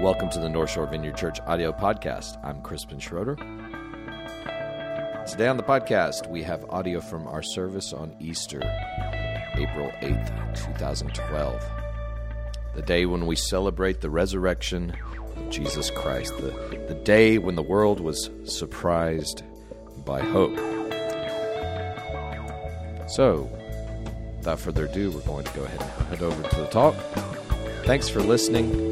Welcome to the North Shore Vineyard Church audio podcast. I'm Crispin Schroeder. Today on the podcast, we have audio from our service on Easter, April 8th, 2012. The day when we celebrate the resurrection of Jesus Christ, the, the day when the world was surprised by hope. So, without further ado, we're going to go ahead and head over to the talk. Thanks for listening,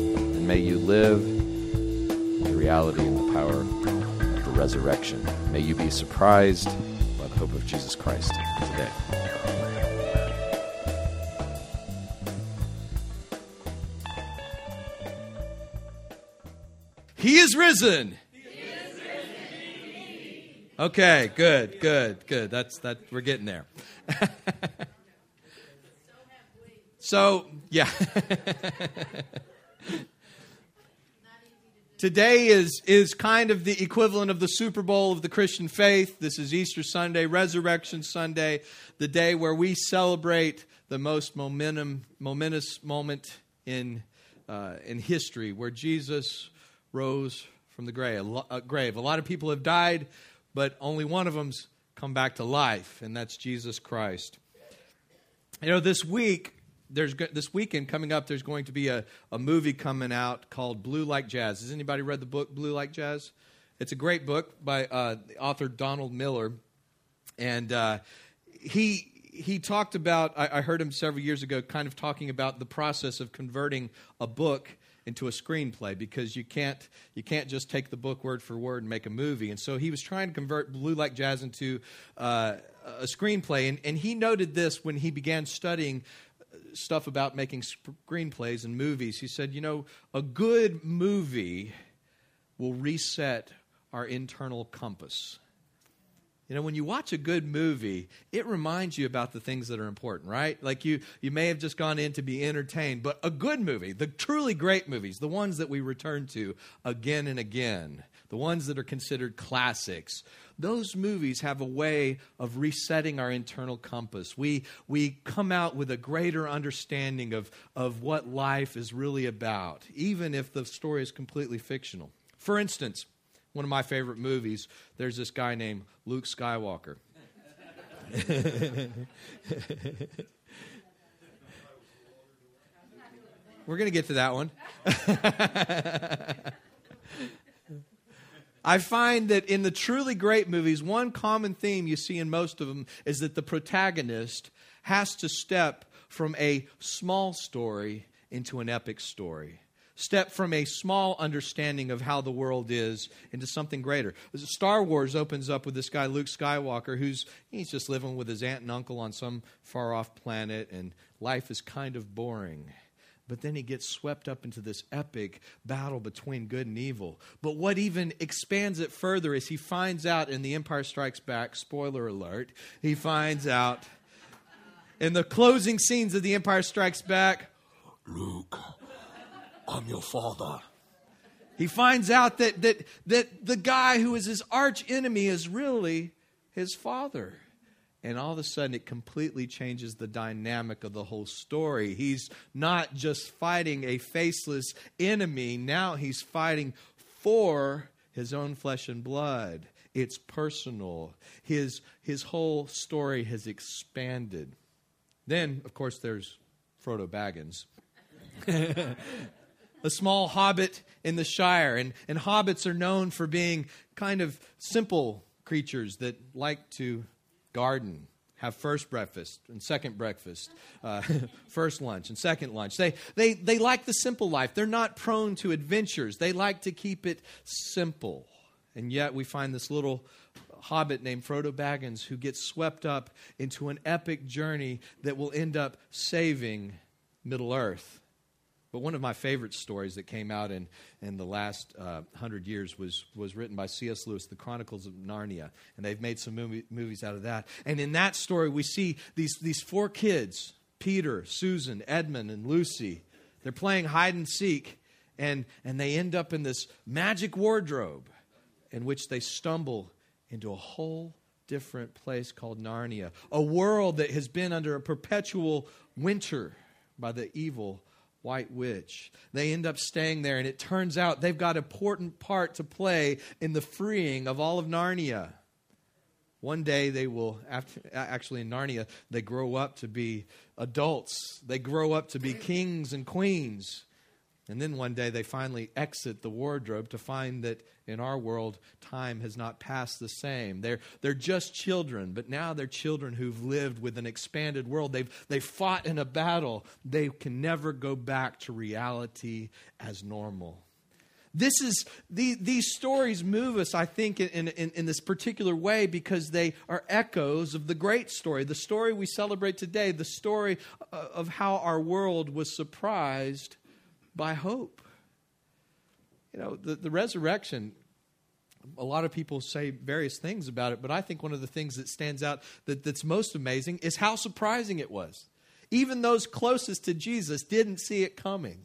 may you live in the reality and the power of the resurrection. May you be surprised by the hope of Jesus Christ today. He is risen. Okay, good, good, good. That's that. We're getting there. so, yeah. Today is is kind of the equivalent of the Super Bowl of the Christian faith. This is Easter Sunday, Resurrection Sunday, the day where we celebrate the most momentum, momentous moment in uh, in history, where Jesus rose from the grave. A, a grave. A lot of people have died but only one of them's come back to life, and that's Jesus Christ. You know, this week, there's this weekend coming up, there's going to be a, a movie coming out called Blue Like Jazz. Has anybody read the book Blue Like Jazz? It's a great book by uh, the author Donald Miller, and uh, he he talked about. I, I heard him several years ago, kind of talking about the process of converting a book into a screenplay because you can't you can't just take the book word for word and make a movie. And so he was trying to convert Blue Like Jazz into uh, a screenplay. And, and he noted this when he began studying stuff about making screenplays and movies. He said, you know, a good movie will reset our internal compass. You know, when you watch a good movie, it reminds you about the things that are important, right? Like you, you may have just gone in to be entertained, but a good movie, the truly great movies, the ones that we return to again and again, the ones that are considered classics, those movies have a way of resetting our internal compass. We, we come out with a greater understanding of, of what life is really about, even if the story is completely fictional. For instance, one of my favorite movies, there's this guy named Luke Skywalker. We're going to get to that one. I find that in the truly great movies, one common theme you see in most of them is that the protagonist has to step from a small story into an epic story step from a small understanding of how the world is into something greater. Star Wars opens up with this guy Luke Skywalker who's he's just living with his aunt and uncle on some far off planet and life is kind of boring. But then he gets swept up into this epic battle between good and evil. But what even expands it further is he finds out in The Empire Strikes Back, spoiler alert, he finds out in the closing scenes of The Empire Strikes Back, Luke, I'm your father. He finds out that, that, that the guy who is his arch enemy is really his father. And all of a sudden, it completely changes the dynamic of the whole story. He's not just fighting a faceless enemy, now he's fighting for his own flesh and blood. It's personal. His, his whole story has expanded. Then, of course, there's Frodo Baggins. a small hobbit in the Shire. And, and hobbits are known for being kind of simple creatures that like to garden, have first breakfast and second breakfast, uh, first lunch and second lunch. They, they, they like the simple life. They're not prone to adventures, they like to keep it simple. And yet we find this little hobbit named Frodo Baggins who gets swept up into an epic journey that will end up saving Middle Earth. But one of my favorite stories that came out in, in the last uh, hundred years was, was written by C.S. Lewis, The Chronicles of Narnia. And they've made some movie, movies out of that. And in that story, we see these, these four kids Peter, Susan, Edmund, and Lucy. They're playing hide and seek, and, and they end up in this magic wardrobe in which they stumble into a whole different place called Narnia, a world that has been under a perpetual winter by the evil White Witch. They end up staying there, and it turns out they've got an important part to play in the freeing of all of Narnia. One day they will, actually in Narnia, they grow up to be adults. They grow up to be kings and queens. And then one day they finally exit the wardrobe to find that in our world, time has not passed the same. They're, they're just children, but now they're children who've lived with an expanded world. They've, they've fought in a battle. They can never go back to reality as normal. This is, the, these stories move us, I think, in, in, in this particular way because they are echoes of the great story, the story we celebrate today, the story of how our world was surprised by hope. You know, the, the resurrection, a lot of people say various things about it, but I think one of the things that stands out that, that's most amazing is how surprising it was. Even those closest to Jesus didn't see it coming.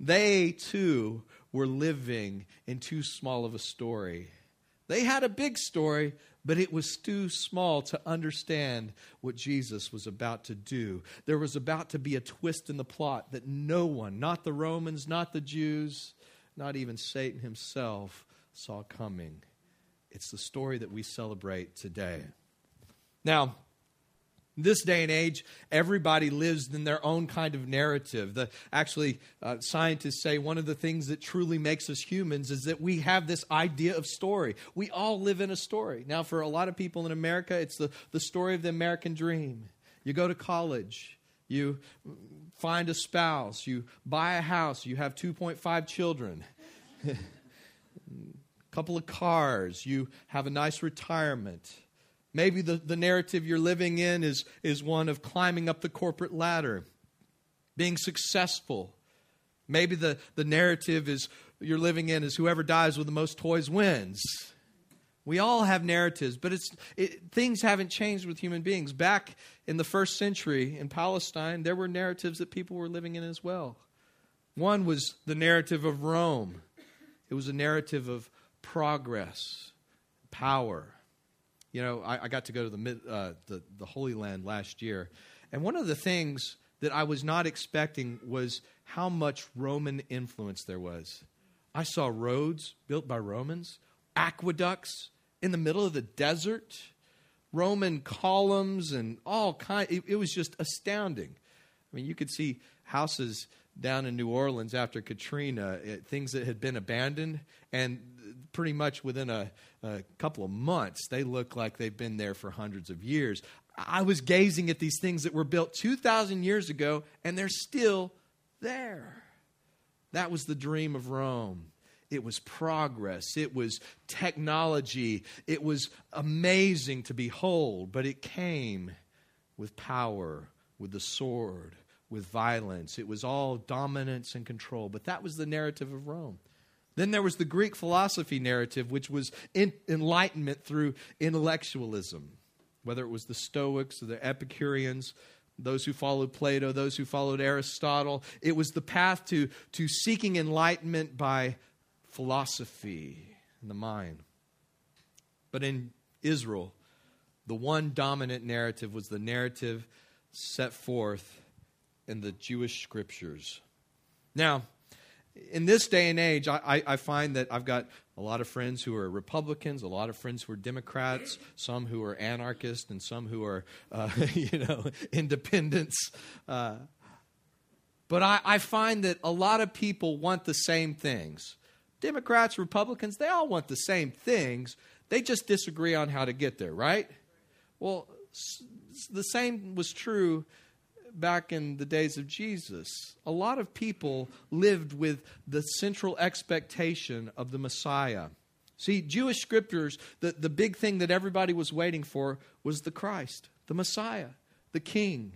They too were living in too small of a story. They had a big story, but it was too small to understand what Jesus was about to do. There was about to be a twist in the plot that no one, not the Romans, not the Jews, not even Satan himself, saw coming. It's the story that we celebrate today. Now, this day and age, everybody lives in their own kind of narrative. The, actually, uh, scientists say one of the things that truly makes us humans is that we have this idea of story. We all live in a story. Now, for a lot of people in America, it's the, the story of the American dream. You go to college, you find a spouse, you buy a house, you have 2.5 children. a couple of cars, you have a nice retirement Maybe the, the narrative you're living in is, is one of climbing up the corporate ladder, being successful. Maybe the, the narrative is you're living in is whoever dies with the most toys wins. We all have narratives, but it's, it, things haven't changed with human beings. Back in the first century in Palestine, there were narratives that people were living in as well. One was the narrative of Rome, it was a narrative of progress, power, you know, I, I got to go to the, uh, the, the Holy Land last year, and one of the things that I was not expecting was how much Roman influence there was. I saw roads built by Romans, aqueducts in the middle of the desert, Roman columns, and all kind. It, it was just astounding. I mean, you could see houses down in New Orleans after Katrina, it, things that had been abandoned, and pretty much within a, a couple of months, they look like they've been there for hundreds of years. I was gazing at these things that were built 2,000 years ago, and they're still there. That was the dream of Rome. It was progress. It was technology. It was amazing to behold, but it came with power, with the sword, with violence. It was all dominance and control. But that was the narrative of Rome. Then there was the Greek philosophy narrative, which was enlightenment through intellectualism, whether it was the Stoics or the Epicureans, those who followed Plato, those who followed Aristotle. It was the path to, to seeking enlightenment by philosophy in the mind. But in Israel, the one dominant narrative was the narrative set forth in the Jewish scriptures. Now, in this day and age, I, I, find that I've got a lot of friends who are Republicans, a lot of friends who are Democrats, some who are anarchists, and some who are, uh, you know, independents. Uh, but I, I find that a lot of people want the same things. Democrats, Republicans, they all want the same things. They just disagree on how to get there, right? Well, the same was true back in the days of Jesus, a lot of people lived with the central expectation of the Messiah. See, Jewish scriptures, the, the big thing that everybody was waiting for was the Christ, the Messiah, the King.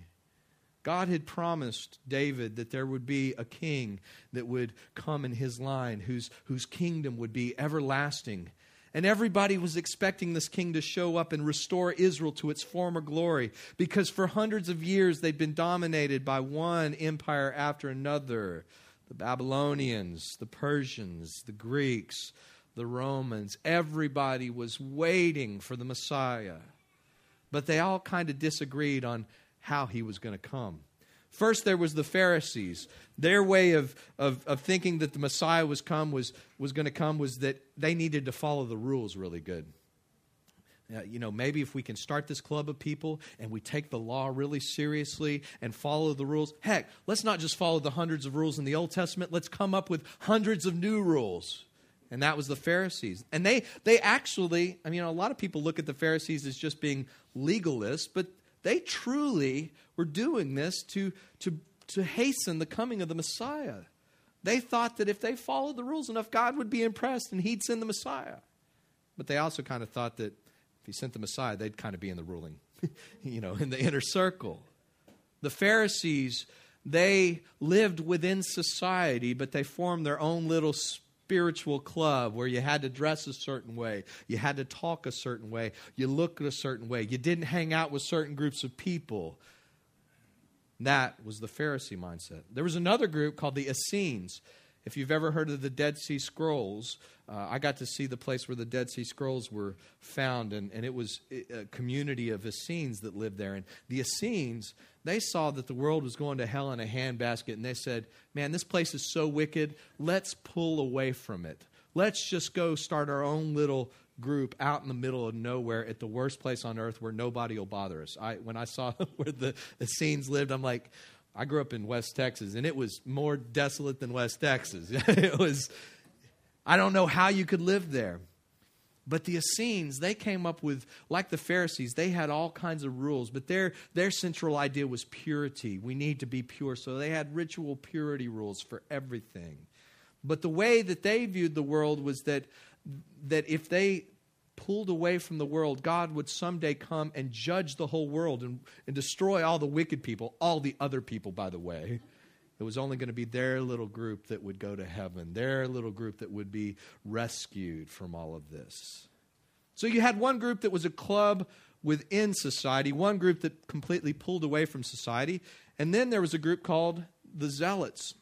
God had promised David that there would be a king that would come in his line, whose, whose kingdom would be everlasting and everybody was expecting this king to show up and restore Israel to its former glory because for hundreds of years they'd been dominated by one empire after another the Babylonians, the Persians, the Greeks, the Romans. Everybody was waiting for the Messiah. But they all kind of disagreed on how he was going to come. First, there was the Pharisees. Their way of, of, of thinking that the Messiah was come was, was going to come was that they needed to follow the rules really good. Uh, you know, maybe if we can start this club of people and we take the law really seriously and follow the rules, heck, let's not just follow the hundreds of rules in the Old Testament, let's come up with hundreds of new rules. And that was the Pharisees. And they, they actually, I mean, a lot of people look at the Pharisees as just being legalists, but they truly were doing this to, to, to hasten the coming of the Messiah. They thought that if they followed the rules enough, God would be impressed and he'd send the Messiah. But they also kind of thought that if he sent the Messiah, they'd kind of be in the ruling, you know, in the inner circle. The Pharisees, they lived within society, but they formed their own little spiritual club where you had to dress a certain way, you had to talk a certain way, you look a certain way, you didn't hang out with certain groups of people. That was the Pharisee mindset. There was another group called the Essenes. If you've ever heard of the Dead Sea Scrolls, uh, I got to see the place where the Dead Sea Scrolls were found, and, and it was a community of Essenes that lived there. And the Essenes, they saw that the world was going to hell in a handbasket, and they said, Man, this place is so wicked, let's pull away from it. Let's just go start our own little group out in the middle of nowhere at the worst place on earth where nobody will bother us. I, when I saw where the Essenes lived, I'm like, I grew up in West Texas, and it was more desolate than West Texas. it was, I don't know how you could live there. But the Essenes, they came up with, like the Pharisees, they had all kinds of rules, but their, their central idea was purity. We need to be pure. So they had ritual purity rules for everything. But the way that they viewed the world was that, that if they pulled away from the world, God would someday come and judge the whole world and, and destroy all the wicked people, all the other people, by the way. It was only going to be their little group that would go to heaven, their little group that would be rescued from all of this. So you had one group that was a club within society, one group that completely pulled away from society, and then there was a group called the Zealots.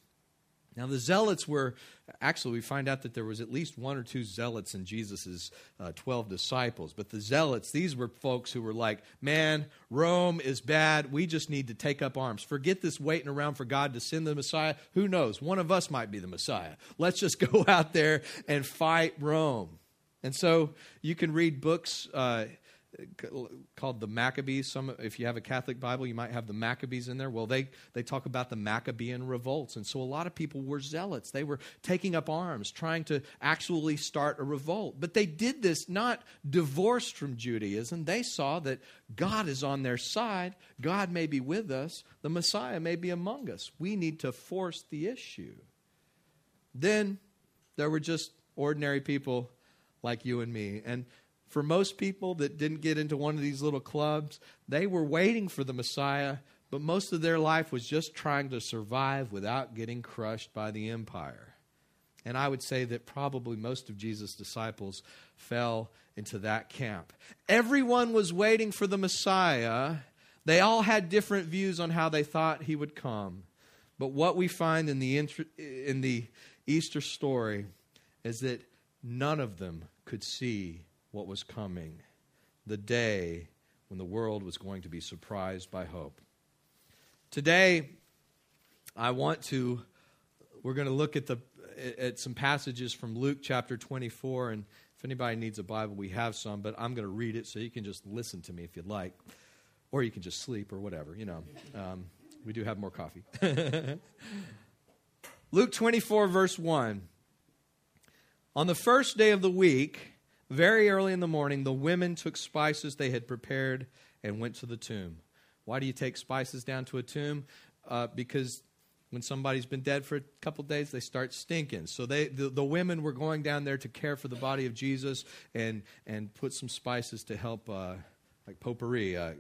Now, the zealots were actually, we find out that there was at least one or two zealots in Jesus' uh, 12 disciples. But the zealots, these were folks who were like, man, Rome is bad. We just need to take up arms. Forget this waiting around for God to send the Messiah. Who knows? One of us might be the Messiah. Let's just go out there and fight Rome. And so you can read books. Uh, called the Maccabees. Some, if you have a Catholic Bible, you might have the Maccabees in there. Well, they, they talk about the Maccabean revolts. And so a lot of people were zealots. They were taking up arms, trying to actually start a revolt. But they did this not divorced from Judaism. They saw that God is on their side, God may be with us, the Messiah may be among us. We need to force the issue. Then there were just ordinary people like you and me. And for most people that didn't get into one of these little clubs, they were waiting for the Messiah, but most of their life was just trying to survive without getting crushed by the empire. And I would say that probably most of Jesus' disciples fell into that camp. Everyone was waiting for the Messiah. They all had different views on how they thought he would come. But what we find in the, in the Easter story is that none of them could see what was coming the day when the world was going to be surprised by hope. Today, I want to, we're going to look at, the, at some passages from Luke chapter 24. And if anybody needs a Bible, we have some, but I'm going to read it so you can just listen to me if you'd like. Or you can just sleep or whatever, you know. Um, we do have more coffee. Luke 24, verse 1. On the first day of the week, very early in the morning, the women took spices they had prepared and went to the tomb. Why do you take spices down to a tomb? Uh, because when somebody's been dead for a couple days, they start stinking. So they, the, the women were going down there to care for the body of Jesus and, and put some spices to help, uh, like potpourri, uh,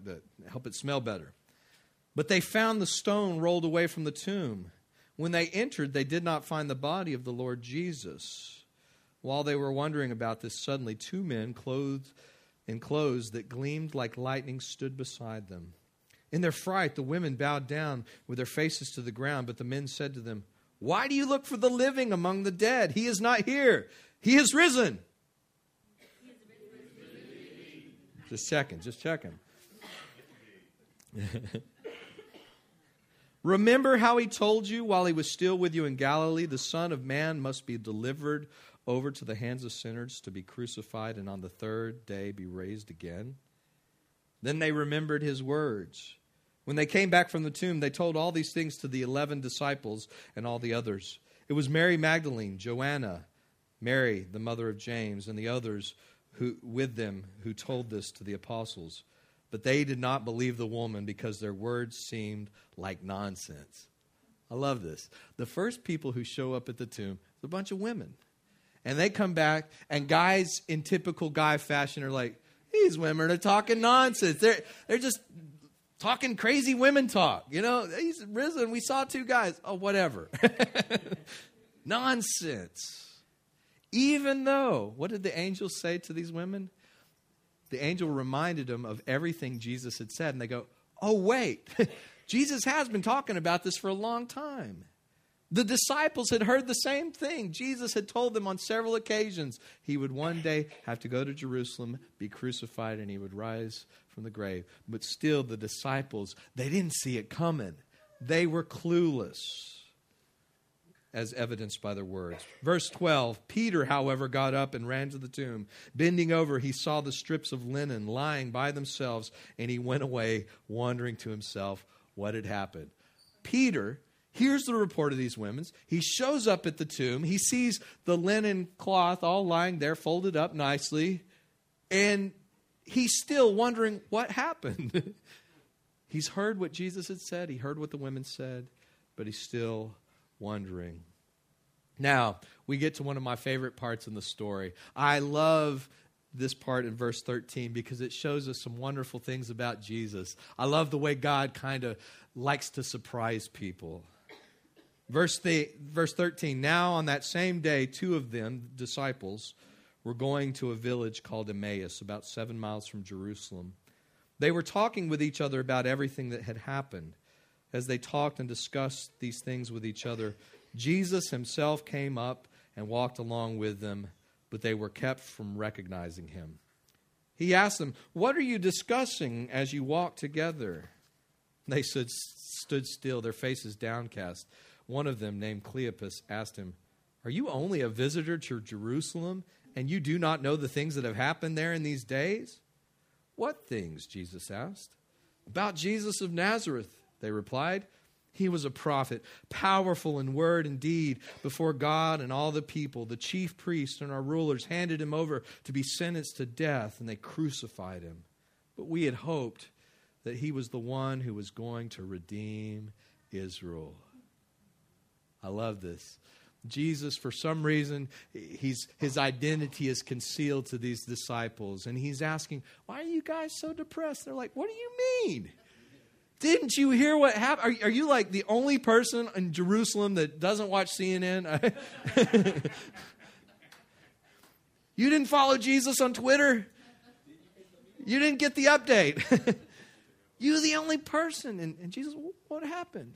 help it smell better. But they found the stone rolled away from the tomb. When they entered, they did not find the body of the Lord Jesus. While they were wondering about this, suddenly two men clothed in clothes that gleamed like lightning stood beside them. In their fright, the women bowed down with their faces to the ground, but the men said to them, Why do you look for the living among the dead? He is not here, he is risen. Just checking, just checking. Remember how he told you while he was still with you in Galilee, the Son of Man must be delivered over to the hands of sinners to be crucified and on the third day be raised again? Then they remembered his words. When they came back from the tomb, they told all these things to the eleven disciples and all the others. It was Mary Magdalene, Joanna, Mary, the mother of James, and the others who, with them who told this to the apostles. But they did not believe the woman because their words seemed like nonsense. I love this. The first people who show up at the tomb is a bunch of women. And they come back, and guys in typical guy fashion are like, these women are talking nonsense. They're, they're just talking crazy women talk. You know, he's risen. We saw two guys. Oh, whatever. nonsense. Even though, what did the angel say to these women? The angel reminded them of everything Jesus had said, and they go, Oh, wait. Jesus has been talking about this for a long time. The disciples had heard the same thing. Jesus had told them on several occasions he would one day have to go to Jerusalem, be crucified, and he would rise from the grave. But still, the disciples, they didn't see it coming. They were clueless, as evidenced by their words. Verse 12 Peter, however, got up and ran to the tomb. Bending over, he saw the strips of linen lying by themselves, and he went away, wondering to himself what had happened. Peter hears the report of these women. He shows up at the tomb. He sees the linen cloth all lying there, folded up nicely. And he's still wondering what happened. he's heard what Jesus had said, he heard what the women said, but he's still wondering. Now, we get to one of my favorite parts in the story. I love this part in verse 13 because it shows us some wonderful things about Jesus. I love the way God kind of likes to surprise people. Verse, the, verse 13 Now on that same day, two of them, disciples, were going to a village called Emmaus, about seven miles from Jerusalem. They were talking with each other about everything that had happened. As they talked and discussed these things with each other, Jesus himself came up and walked along with them, but they were kept from recognizing him. He asked them, What are you discussing as you walk together? They stood, stood still, their faces downcast. One of them, named Cleopas, asked him, Are you only a visitor to Jerusalem, and you do not know the things that have happened there in these days? What things? Jesus asked. About Jesus of Nazareth, they replied. He was a prophet, powerful in word and deed before God and all the people. The chief priests and our rulers handed him over to be sentenced to death, and they crucified him. But we had hoped that he was the one who was going to redeem Israel. I love this. Jesus, for some reason, he's, his identity is concealed to these disciples. And he's asking, Why are you guys so depressed? They're like, What do you mean? Didn't you hear what happened? Are, are you like the only person in Jerusalem that doesn't watch CNN? you didn't follow Jesus on Twitter? You didn't get the update. You're the only person. And, and Jesus, what happened?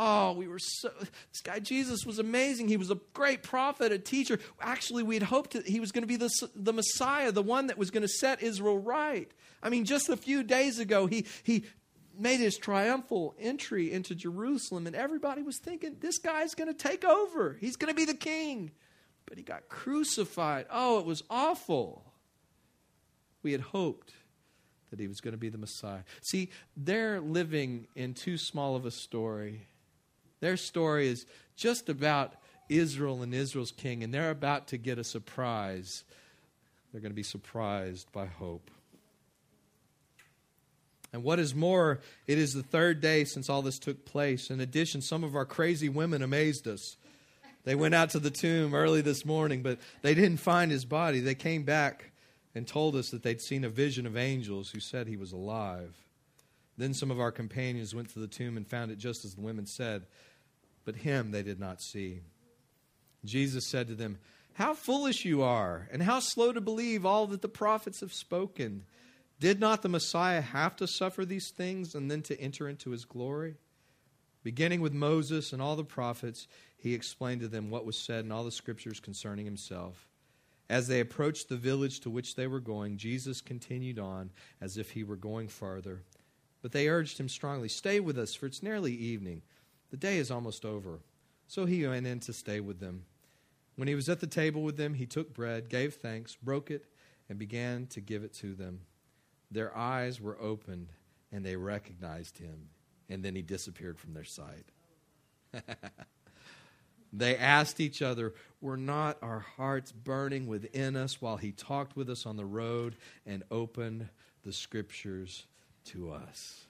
Oh, we were so. This guy Jesus was amazing. He was a great prophet, a teacher. Actually, we had hoped that he was going to be the, the Messiah, the one that was going to set Israel right. I mean, just a few days ago, he, he made his triumphal entry into Jerusalem, and everybody was thinking, this guy's going to take over. He's going to be the king. But he got crucified. Oh, it was awful. We had hoped that he was going to be the Messiah. See, they're living in too small of a story their story is just about Israel and Israel's king, and they're about to get a surprise. They're going to be surprised by hope. And what is more, it is the third day since all this took place. In addition, some of our crazy women amazed us. They went out to the tomb early this morning, but they didn't find his body. They came back and told us that they'd seen a vision of angels who said he was alive. Then some of our companions went to the tomb and found it just as the women said but him they did not see. Jesus said to them, How foolish you are, and how slow to believe all that the prophets have spoken. Did not the Messiah have to suffer these things and then to enter into his glory? Beginning with Moses and all the prophets, he explained to them what was said in all the scriptures concerning himself. As they approached the village to which they were going, Jesus continued on as if he were going farther. But they urged him strongly, Stay with us, for it's nearly evening. The day is almost over. So he went in to stay with them. When he was at the table with them, he took bread, gave thanks, broke it, and began to give it to them. Their eyes were opened, and they recognized him, and then he disappeared from their sight. they asked each other, Were not our hearts burning within us while he talked with us on the road and opened the scriptures to us.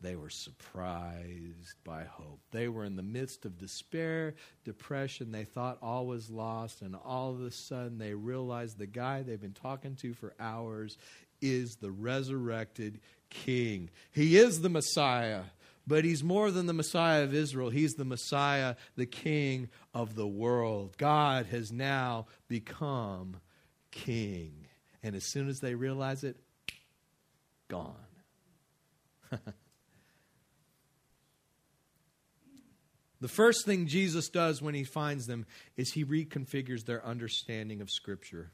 They were surprised by hope. They were in the midst of despair, depression. They thought all was lost, and all of a sudden they realized the guy they've been talking to for hours is the resurrected king. He is the Messiah, but he's more than the Messiah of Israel. He's the Messiah, the king of the world. God has now become king. And as soon as they realize it, gone. the first thing Jesus does when he finds them is he reconfigures their understanding of Scripture.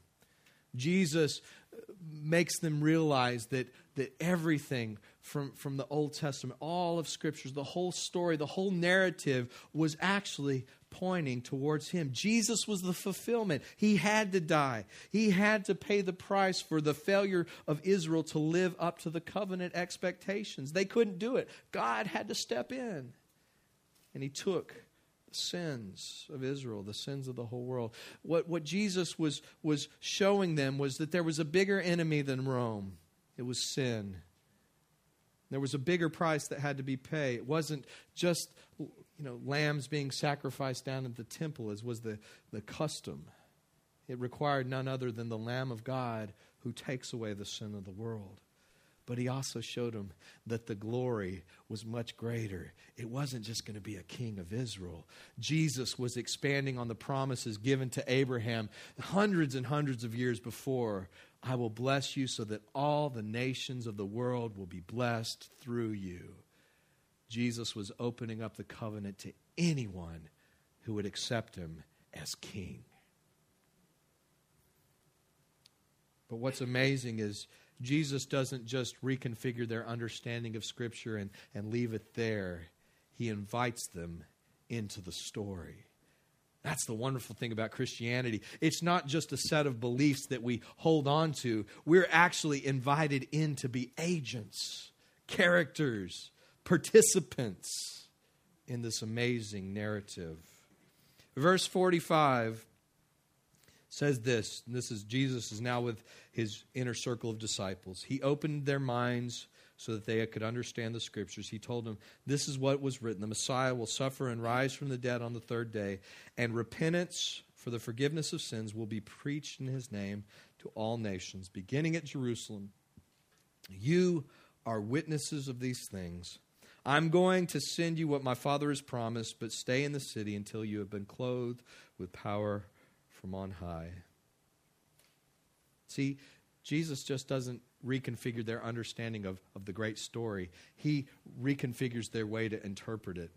Jesus uh, makes them realize that, that everything from, from the Old Testament, all of Scriptures, the whole story, the whole narrative was actually pointing towards him. Jesus was the fulfillment. He had to die, he had to pay the price for the failure of Israel to live up to the covenant expectations. They couldn't do it. God had to step in. And he took the sins of Israel, the sins of the whole world. What, what Jesus was, was showing them was that there was a bigger enemy than Rome it was sin. There was a bigger price that had to be paid. It wasn't just you know, lambs being sacrificed down at the temple, as was the, the custom. It required none other than the Lamb of God who takes away the sin of the world. But he also showed him that the glory was much greater. It wasn't just going to be a king of Israel. Jesus was expanding on the promises given to Abraham hundreds and hundreds of years before. I will bless you so that all the nations of the world will be blessed through you. Jesus was opening up the covenant to anyone who would accept him as king. But what's amazing is Jesus doesn't just reconfigure their understanding of Scripture and, and leave it there, He invites them into the story. That's the wonderful thing about Christianity. It's not just a set of beliefs that we hold on to, we're actually invited in to be agents, characters, participants in this amazing narrative. Verse 45 says this, and this is Jesus is now with his inner circle of disciples. He opened their minds so that they could understand the scriptures. He told them, This is what was written the Messiah will suffer and rise from the dead on the third day, and repentance for the forgiveness of sins will be preached in his name to all nations, beginning at Jerusalem. You are witnesses of these things. I'm going to send you what my Father has promised, but stay in the city until you have been clothed with power from on high. See, Jesus just doesn't reconfigure their understanding of, of the great story, He reconfigures their way to interpret it.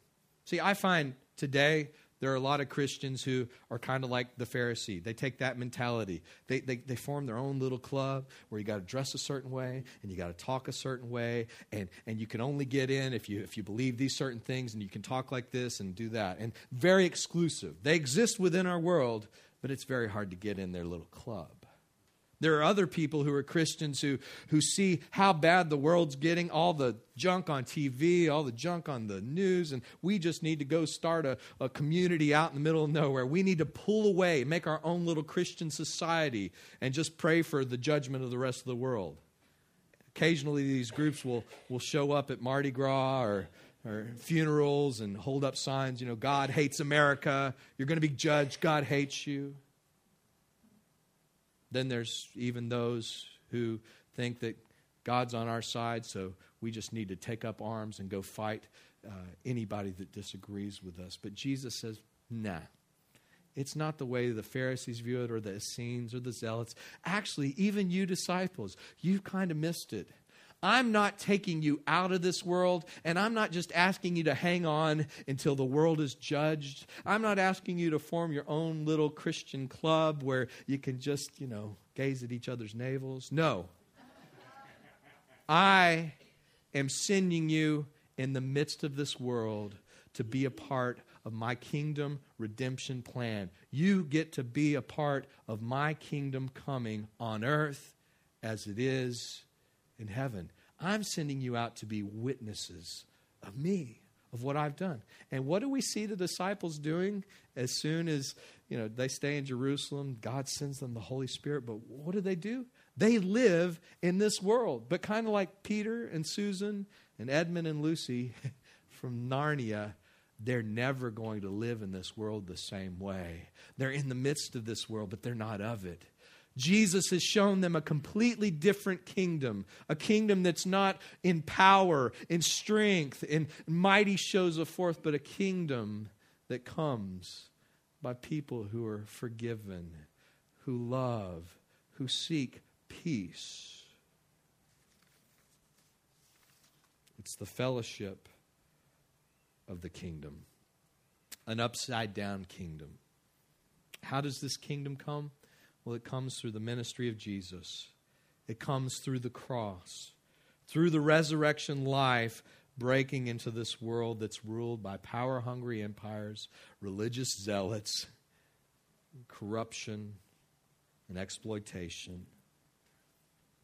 See, I find today there are a lot of Christians who are kind of like the Pharisee. They take that mentality. They, they, they form their own little club where you got to dress a certain way and you got to talk a certain way, and, and you can only get in if you, if you believe these certain things, and you can talk like this and do that. And very exclusive. They exist within our world, but it's very hard to get in their little club. There are other people who are Christians who, who see how bad the world's getting, all the junk on TV, all the junk on the news, and we just need to go start a, a community out in the middle of nowhere. We need to pull away, make our own little Christian society, and just pray for the judgment of the rest of the world. Occasionally, these groups will, will show up at Mardi Gras or, or funerals and hold up signs, you know, God hates America, you're going to be judged, God hates you. Then there's even those who think that God's on our side, so we just need to take up arms and go fight uh, anybody that disagrees with us. But Jesus says, nah. It's not the way the Pharisees view it or the Essenes or the Zealots. Actually, even you disciples, you've kind of missed it. I'm not taking you out of this world, and I'm not just asking you to hang on until the world is judged. I'm not asking you to form your own little Christian club where you can just, you know, gaze at each other's navels. No. I am sending you in the midst of this world to be a part of my kingdom redemption plan. You get to be a part of my kingdom coming on earth as it is in heaven. I'm sending you out to be witnesses of me, of what I've done. And what do we see the disciples doing as soon as, you know, they stay in Jerusalem, God sends them the Holy Spirit, but what do they do? They live in this world. But kind of like Peter and Susan and Edmund and Lucy from Narnia, they're never going to live in this world the same way. They're in the midst of this world, but they're not of it. Jesus has shown them a completely different kingdom, a kingdom that's not in power, in strength, in mighty shows of forth, but a kingdom that comes by people who are forgiven, who love, who seek peace. It's the fellowship of the kingdom, an upside down kingdom. How does this kingdom come? Well, it comes through the ministry of Jesus, it comes through the cross, through the resurrection life breaking into this world that's ruled by power hungry empires, religious zealots, corruption, and exploitation.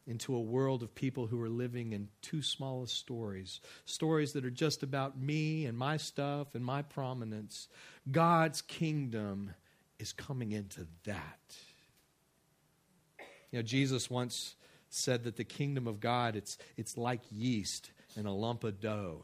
Into a world of people who are living in too small stories, stories that are just about me and my stuff and my prominence. God's kingdom is coming into that. Know, Jesus once said that the kingdom of God, it's, it's like yeast in a lump of dough.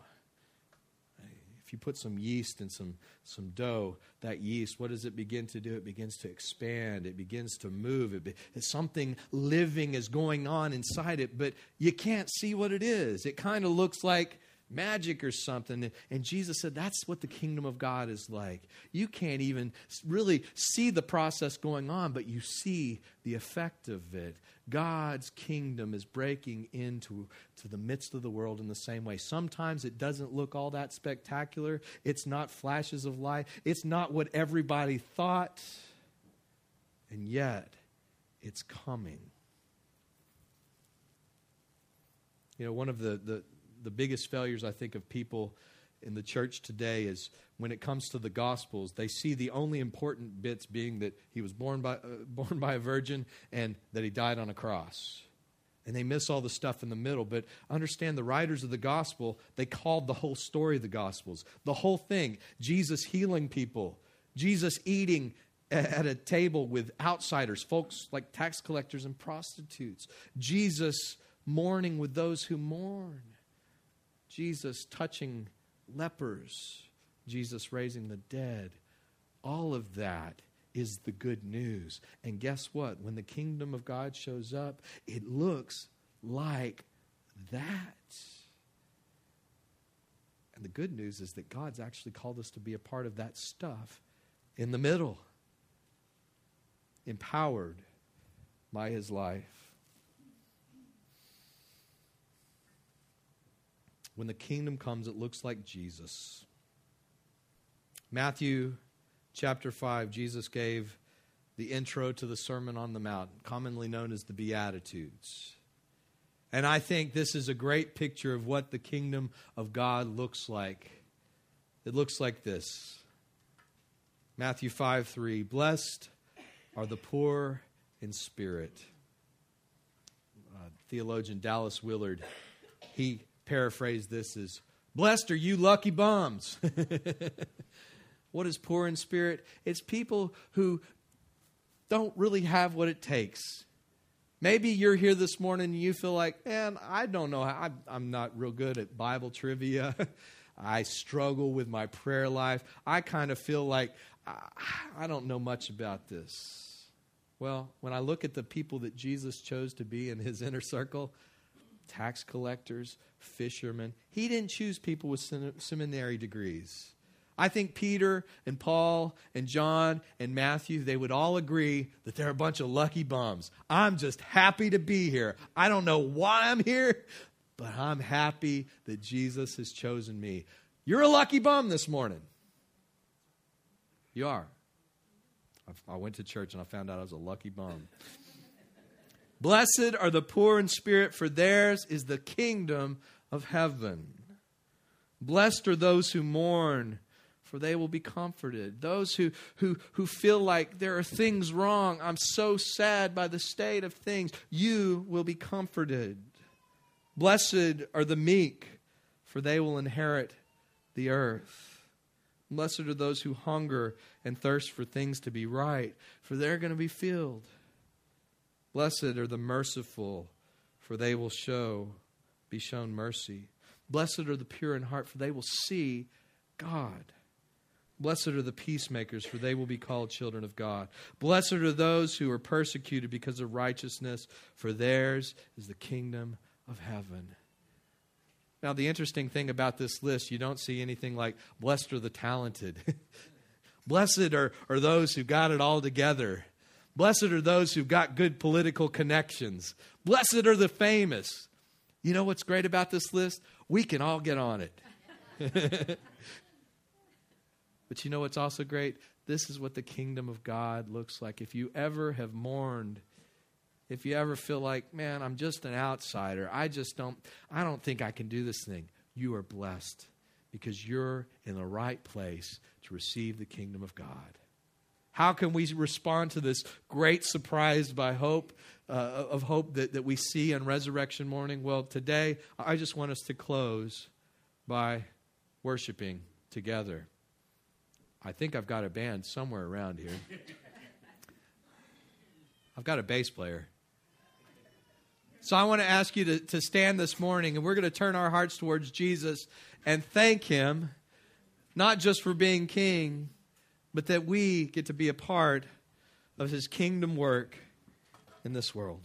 If you put some yeast in some, some dough, that yeast, what does it begin to do? It begins to expand. It begins to move. It be, something living is going on inside it, but you can't see what it is. It kind of looks like magic or something. And Jesus said, That's what the kingdom of God is like. You can't even really see the process going on, but you see the effect of it. God's kingdom is breaking into to the midst of the world in the same way. Sometimes it doesn't look all that spectacular, it's not flashes of light, it's not what everybody thought, and yet it's coming. You know, one of the, the, the biggest failures I think of people in the church today is when it comes to the gospels they see the only important bits being that he was born by uh, born by a virgin and that he died on a cross. And they miss all the stuff in the middle. But understand the writers of the gospel they called the whole story the gospels. The whole thing jesus healing people jesus eating at a table with outsiders folks like tax collectors and prostitutes. Jesus mourning with those who mourn Jesus touching lepers, Jesus raising the dead. All of that is the good news. And guess what? When the kingdom of God shows up, it looks like that. And the good news is that God's actually called us to be a part of that stuff in the middle, empowered by his life. When the kingdom comes, it looks like Jesus. Matthew chapter 5, Jesus gave the intro to the Sermon on the Mount, commonly known as the Beatitudes. And I think this is a great picture of what the kingdom of God looks like. It looks like this Matthew 5 3 Blessed are the poor in spirit. Uh, theologian Dallas Willard, he paraphrase this as Blessed are you lucky bums. what is poor in spirit? It's people who don't really have what it takes. Maybe you're here this morning and you feel like, man, I don't know. I, I'm not real good at Bible trivia. I struggle with my prayer life. I kind of feel like I don't know much about this. Well, when I look at the people that Jesus chose to be in his inner circle, tax collectors, fishermen. He didn't choose people with seminary degrees. I think Peter and Paul and John and Matthew, they would all agree that they're a bunch of lucky bums. I'm just happy to be here. I don't know why I'm here, but I'm happy that Jesus has chosen me. You're a lucky bum this morning. You are. I went to church and I found out I was a lucky bum. Blessed are the poor in spirit, for theirs is the kingdom of heaven. Blessed are those who mourn, for they will be comforted. Those who, who, who feel like there are things wrong, I'm so sad by the state of things, you will be comforted. Blessed are the meek, for they will inherit the earth. Blessed are those who hunger and thirst for things to be right, for they're going to be filled. Blessed are the merciful, for they will show, be shown mercy. Blessed are the pure in heart, for they will see God. Blessed are the peacemakers, for they will be called children of God. Blessed are those who are persecuted because of righteousness, for theirs is the kingdom of heaven. Now, the interesting thing about this list, you don't see anything like, blessed are the talented. blessed are, are those who got it all together. Blessed are those who've got good political connections. Blessed are the famous. You know what's great about this list? We can all get on it. but you know what's also great? This is what the kingdom of God looks like. If you ever have mourned, if you ever feel like, man, I'm just an outsider, I just don't I don't think I can do this thing. You are blessed because you're in the right place to receive the kingdom of God. How can we respond to this great surprise by hope, uh, of hope that, that we see on resurrection morning? Well, today, I just want us to close by worshiping together. I think I've got a band somewhere around here. I've got a bass player. So I want to ask you to, to stand this morning, and we're going to turn our hearts towards Jesus and thank Him, not just for being King but that we get to be a part of his kingdom work in this world.